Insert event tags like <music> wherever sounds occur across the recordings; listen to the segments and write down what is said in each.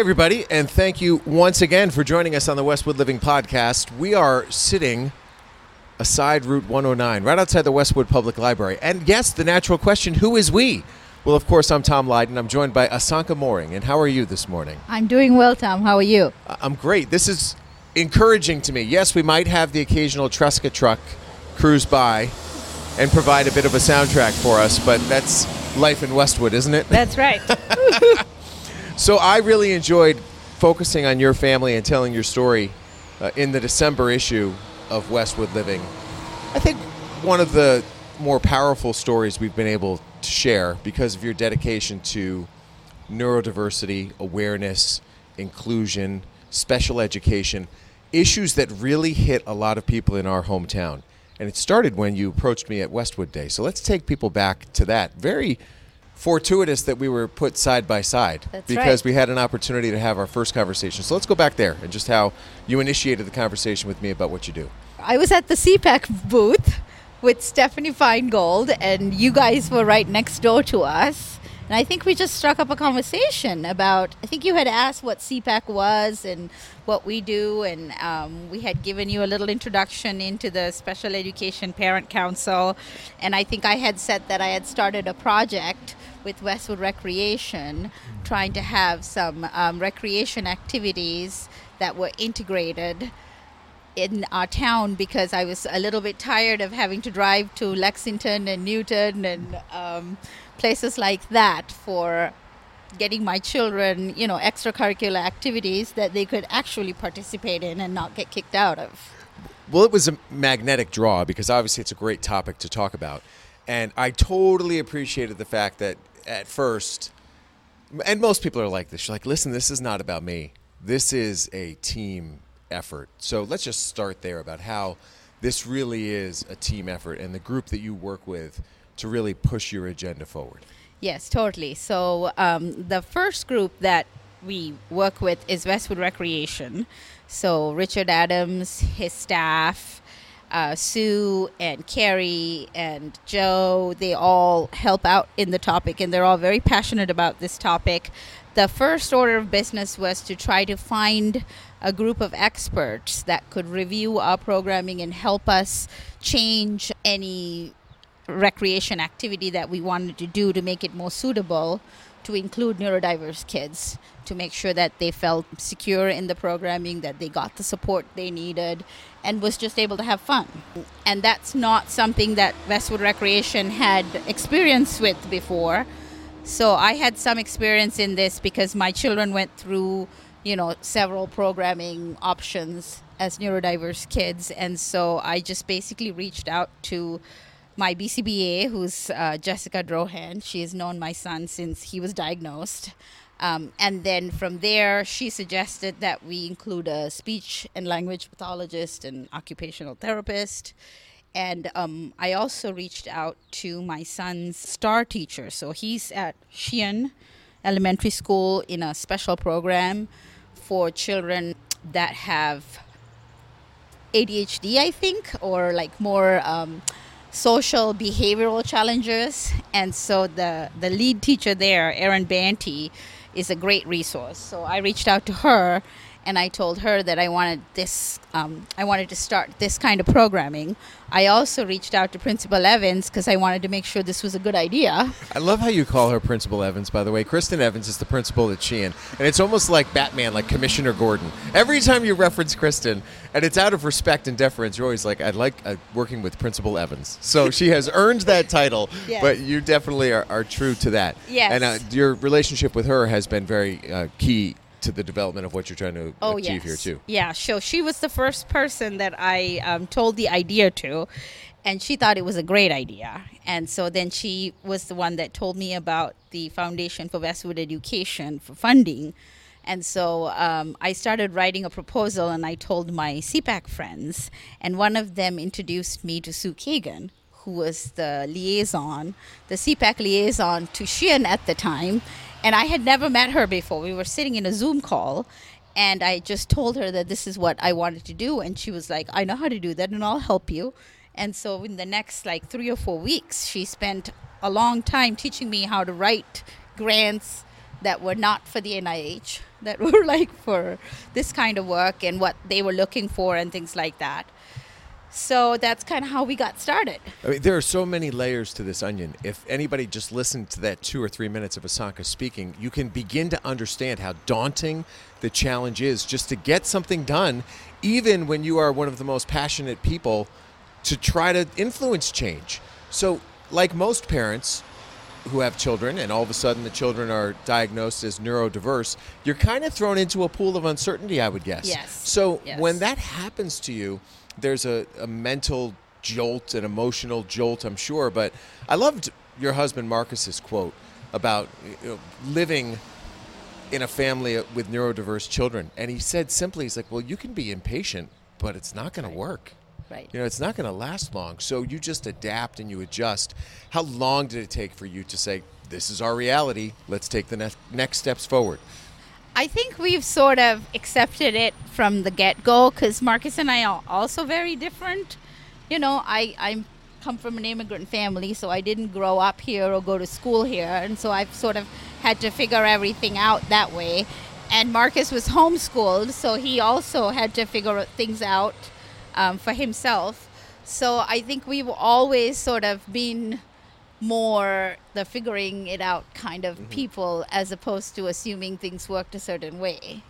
everybody, and thank you once again for joining us on the Westwood Living Podcast. We are sitting aside Route 109, right outside the Westwood Public Library. And yes, the natural question who is we? Well, of course, I'm Tom Leyden. I'm joined by Asanka Moehring. And how are you this morning? I'm doing well, Tom. How are you? I- I'm great. This is encouraging to me. Yes, we might have the occasional Tresca truck cruise by and provide a bit of a soundtrack for us, but that's life in Westwood, isn't it? That's right. <laughs> <laughs> So I really enjoyed focusing on your family and telling your story uh, in the December issue of Westwood Living. I think one of the more powerful stories we've been able to share because of your dedication to neurodiversity, awareness, inclusion, special education, issues that really hit a lot of people in our hometown. And it started when you approached me at Westwood Day. So let's take people back to that. Very fortuitous that we were put side by side That's because right. we had an opportunity to have our first conversation. So let's go back there and just how you initiated the conversation with me about what you do. I was at the SEPAC booth with Stephanie Feingold, and you guys were right next door to us. And I think we just struck up a conversation about. I think you had asked what SEPAC was and what we do, and um, we had given you a little introduction into the Special Education Parent Council. And I think I had said that I had started a project with Westwood Recreation, trying to have some um, recreation activities that were integrated in our town because I was a little bit tired of having to drive to Lexington and Newton and um, places like that for getting my children, you know, extracurricular activities that they could actually participate in and not get kicked out of. Well, it was a magnetic draw because obviously it's a great topic to talk about. And I totally appreciated the fact that at first, and most people are like this, you're like, listen, this is not about me. This is a team effort. So let's just start there about how this really is a team effort and the group that you work with to really push your agenda forward. Yes, totally. So um, the first group that we work with is Westwood Recreation. So Richard Adams, his staff, uh, Sue and Carrie and Joe, they all help out in the topic and they're all very passionate about this topic. The first order of business was to try to find a group of experts that could review our programming and help us change any recreation activity that we wanted to do to make it more suitable to include neurodiverse kids to make sure that they felt secure in the programming that they got the support they needed and was just able to have fun. And that's not something that westwood recreation had experience with before. So i had some experience in this because my children went through you know several programming options as neurodiverse kids. And so i just basically reached out to my BCBA, who's uh, Jessica Drohan. She has known my son since he was diagnosed. Um, and then from there, she suggested that we include a speech and language pathologist and occupational therapist. And um, I also reached out to my son's star teacher. So he's at Sheehan Elementary School in a special program for children that have ADHD, I think, or like more um, social behavioral challenges. And so the, the lead teacher there, Erin Banty, is a great resource. So I reached out to her and I told her that I wanted this, um, I wanted to start this kind of programming. I also reached out to Principal Evans because I wanted to make sure this was a good idea. I love how you call her Principal Evans, by the way. Kristen Evans is the principal at Sheehan. And it's almost like Batman, like Commissioner Gordon. Every time you reference Kristen, and it's out of respect and deference, you're always like, I'd like uh, working with Principal Evans. So she has earned that title, Yes. but you definitely are, are true to that. Yes. And uh, your relationship with her has been very uh, key to the development of what you're trying to Oh achieve yes. here, too. Yeah, so she was the first person that I um, told the idea to, and she thought it was a great idea. And so then she was the one that told me about the Foundation for Westwood Education for funding. And so um, I started writing a proposal, and I told my SEPAC friends, and one of them introduced me to Sue Kagan, who was the liaison, the SEPAC liaison to Sheehan at the time. And I had never met her before. We were sitting in a Zoom call, and I just told her that this is what I wanted to do. And she was like, I know how to do that, and I'll help you. And so, in the next like three or four weeks, she spent a long time teaching me how to write grants that were not for the NIH, that <laughs> were like for this kind of work and what they were looking for and things like that. So that's kind of how we got started. I mean, there are so many layers to this onion. If anybody just listened to that two or three minutes of Asanka speaking, you can begin to understand how daunting the challenge is just to get something done, even when you are one of the most passionate people to try to influence change. So, like most parents who have children, and all of a sudden the children are diagnosed as neurodiverse, you're kind of thrown into a pool of uncertainty, I would guess. Yes. So, Yes. when that happens to you, there's a, a mental jolt, an emotional jolt, I'm sure. But I loved your husband Marcus's quote about you know, living in a family with neurodiverse children, and he said simply, "He's like, well, you can be impatient, but it's not going to work." Right. You know, it's not going to last long. So you just adapt and you adjust. How long did it take for you to say, "This is our reality. Let's take the ne- next steps forward"? I think we've sort of accepted it from the get go because Marcus and I are also very different. You know, I I come from an immigrant family, so I didn't grow up here or go to school here, and so I've sort of had to figure everything out that way. And Marcus was homeschooled, so he also had to figure things out um, for himself. So I think we've always sort of been more the figuring it out kind of people as opposed to assuming things worked a certain way.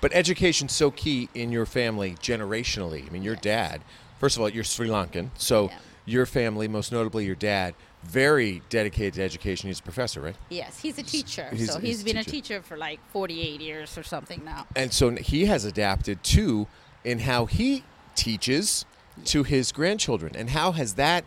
But education's so key in your family generationally. I mean, your dad, first of all, you're Sri Lankan, so Yeah. your family, most notably your dad, very dedicated to education. He's a professor, right? Yes, he's a teacher. He's- so he's he's a been a teacher. teacher for like 48 years or something now. And so he has adapted too in how he teaches to his grandchildren. And how has that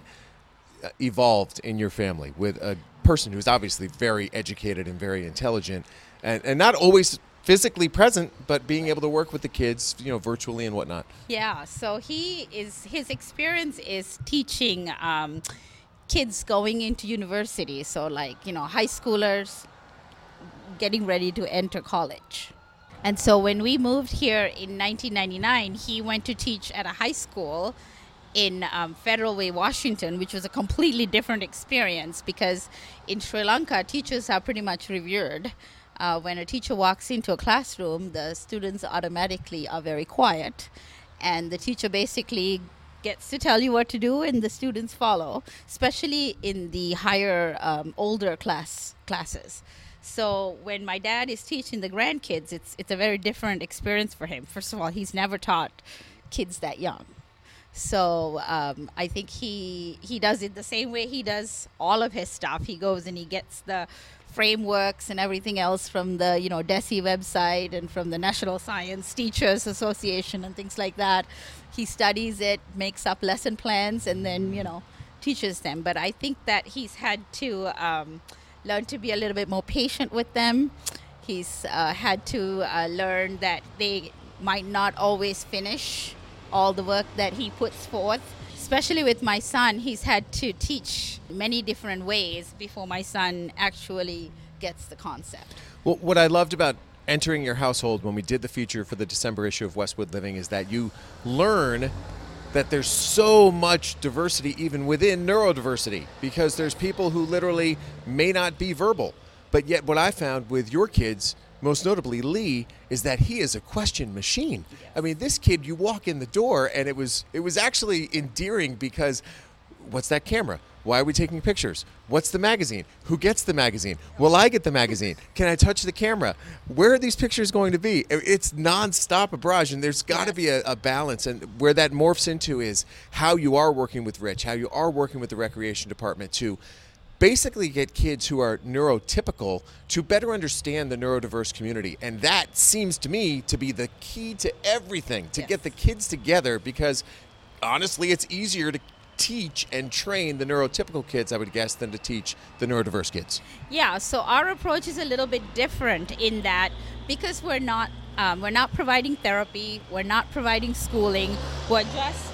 uh, evolved in your family with a person who's obviously very educated and very intelligent and, and not always physically present, but being able to work with the kids, you know, virtually and whatnot? Yeah, so he is his experience is teaching um, kids going into university. So like you know high schoolers getting ready to enter college. And so when we moved here in 1999, he went to teach at a high school in um, Federal Way, Washington, which was a completely different experience because in Sri Lanka, teachers are pretty much revered. Uh, when a teacher walks into a classroom, the students automatically are very quiet, and the teacher basically gets to tell you what to do, and the students follow, especially in the higher, um, older class classes. So when my dad is teaching the grandkids, it's it's a very different experience for him. First of all, he's never taught kids that young. So um, I think he he does it the same way he does all of his stuff. He goes and he gets the frameworks and everything else from the you know DESE website and from the National Science Teachers Association and things like that. He studies it, makes up lesson plans, and then you know teaches them. But I think that he's had to um, learn to be a little bit more patient with them. He's uh, had to uh, learn that they might not always finish all the work that he puts forth. Especially with my son, he's had to teach many different ways before my son actually gets the concept. Well, what I loved about entering your household when we did the feature for the December issue of Westwood Living is that you learn that there's so much diversity even within neurodiversity because there's people who literally may not be verbal. But yet, what I found with your kids, most notably Lee, is that he is a question machine. I mean, this kid, you walk in the door, and it was it was actually endearing because what's that camera? Why are we taking pictures? What's the magazine? Who gets the magazine? Will I get the magazine? Can I touch the camera? Where are these pictures going to be? It's nonstop a barrage, and there's got to be a, a balance. And where that morphs into is how you are working with Rich, how you are working with the recreation department to basically get kids who are neurotypical to better understand the neurodiverse community. And that seems to me to be the key to everything to Yes. get the kids together because honestly, it's easier to teach and train the neurotypical kids, I would guess, than to teach the neurodiverse kids. Yeah, so our approach is a little bit different in that because we're not um, we're not providing therapy, we're not providing schooling, we're just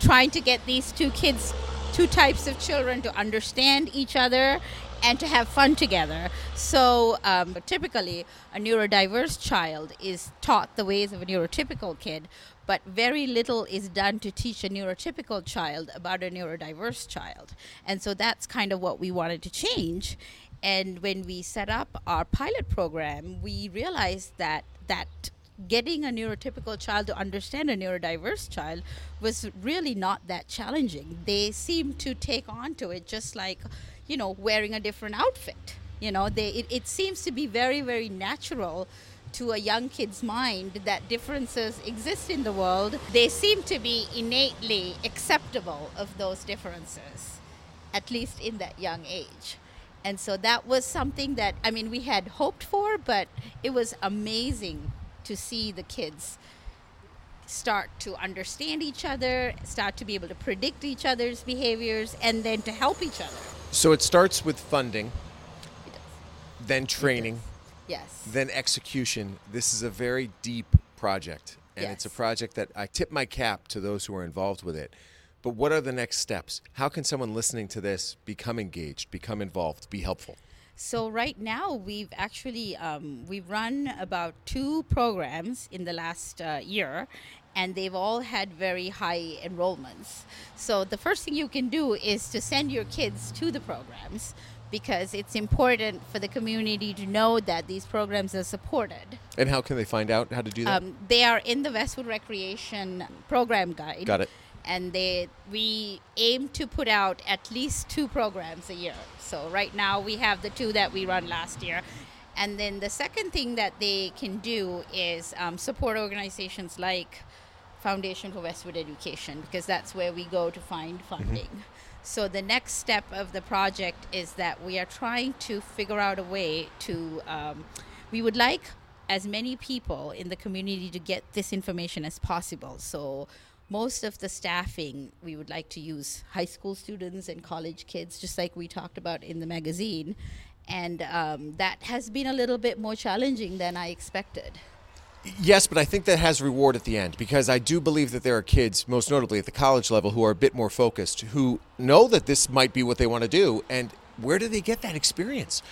trying to get these two kids, two types of children, to understand each other and to have fun together. So um, typically, a neurodiverse child is taught the ways of a neurotypical kid, but very little is done to teach a neurotypical child about a neurodiverse child. And so that's kind of what we wanted to change. And when we set up our pilot program, we realized that that getting a neurotypical child to understand a neurodiverse child was really not that challenging. They seemed to take on to it just like, you know, wearing a different outfit. You know, they it, it seems to be very, very natural to a young kid's mind that differences exist in the world. They seem to be innately acceptable of those differences, at least in that young age. And so that was something that, I mean, we had hoped for, but it was amazing to see the kids start to understand each other, start to be able to predict each other's behaviors, and then to help each other. So it starts with funding, It does. then training, Yes. then execution. This is a very deep project, and it's a project that I tip my cap to those who are involved with it. But what are the next steps? How can someone listening to this become engaged, become involved, be helpful? So right now we've actually um, we've run about two programs in the last uh, year, and they've all had very high enrollments. So the first thing you can do is to send your kids to the programs because it's important for the community to know that these programs are supported. And how can they find out how to do that? Um, they are in the Westwood Recreation Program Guide. Got it. And they we aim to put out at least two programs a year. So right now we have the two that we run last year. And then the second thing that they can do is um, support organizations like Foundation for Westwood Education because that's where we go to find funding. So the next step of the project is that we are trying to figure out a way to. Um, we would like as many people in the community to get this information as possible. So most of the staffing we would like to use high school students and college kids, just like we talked about in the magazine. And um, that has been a little bit more challenging than I expected. Yes, but I think that has reward at the end because I do believe that there are kids, most notably at the college level, who are a bit more focused, who know that this might be what they want to do. And where do they get that experience?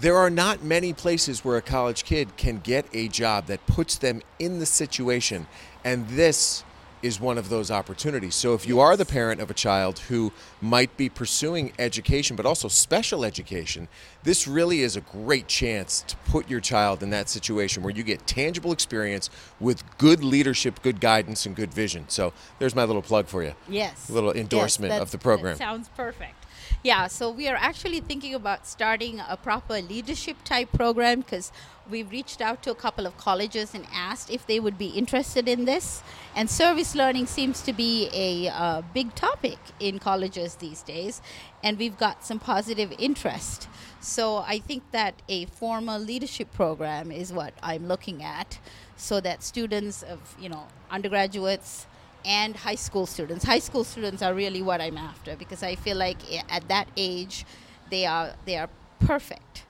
There are not many places where a college kid can get a job that puts them in the situation. And this is one of those opportunities. So if you are the parent of a child who might be pursuing education, but also special education, this really is a great chance to put your child in that situation where you get tangible experience with good leadership, good guidance, and good vision. So there's my little plug for you. Yes. A little endorsement that- of the program. That sounds perfect. Yeah, so we are actually thinking about starting a proper leadership type program because we've reached out to a couple of colleges and asked if they would be interested in this. And service learning seems to be a uh, big topic in colleges these days, and we've got some positive interest. So I think that a formal leadership program is what I'm looking at, so that students of you know undergraduates and high school students. High school students are really what I'm after because I feel like eh, at that age, they are they are perfect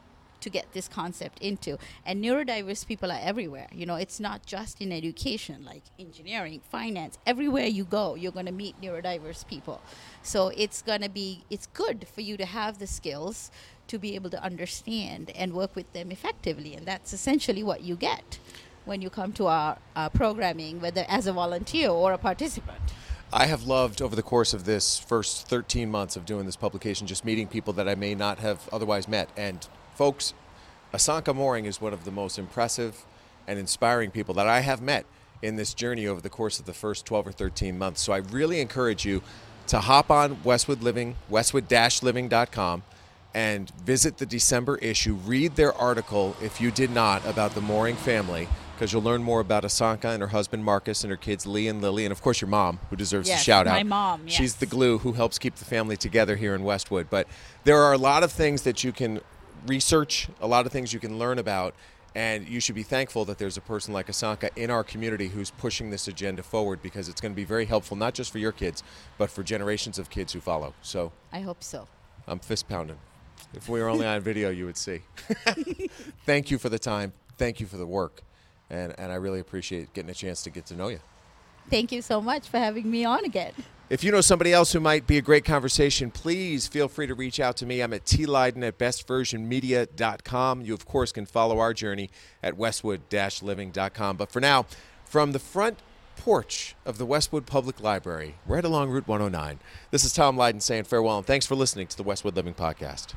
to get this concept into. And neurodiverse people are everywhere. You know, it's not just in education, like engineering, finance. Everywhere you go, you're going to meet neurodiverse people. So it's going to be it's good for you to have the skills to be able to understand and work with them effectively, and that's essentially what you get when you come to our uh, programming, whether as a volunteer or a participant. I have loved over the course of this first 13 months of doing this publication just meeting people that I may not have otherwise met. And folks, Asanka Moehring is one of the most impressive and inspiring people that I have met in this journey over the course of the first 12 or 13 months. So I really encourage you to hop on Westwood Living, westwood-living.com and visit the December issue. Read their article if you did not about the Mooring family because you'll learn more about Asanka and her husband Marcus and her kids Lee and Lily and of course your mom who deserves Yes, a shout out. my mom, She's the glue who helps keep the family together here in Westwood. But there are a lot of things that you can research, a lot of things you can learn about, and you should be thankful that there's a person like Asanka in our community who's pushing this agenda forward because it's going to be very helpful not just for your kids, but for generations of kids who follow. So I hope so. I'm fist pounding. If we were only on video, you would see. <laughs> Thank you for the time. Thank you for the work. And, and I really appreciate getting a chance to get to know you. Thank you so much for having me on again. If you know somebody else who might be a great conversation, please feel free to reach out to me. I'm at tleyden at bestversionmedia.com. You, of course, can follow our journey at westwood-living.com. But for now, from the front porch of the Westwood Public Library, right along Route 109, this is Tom Leyden saying farewell and thanks for listening to the Westwood Living Podcast.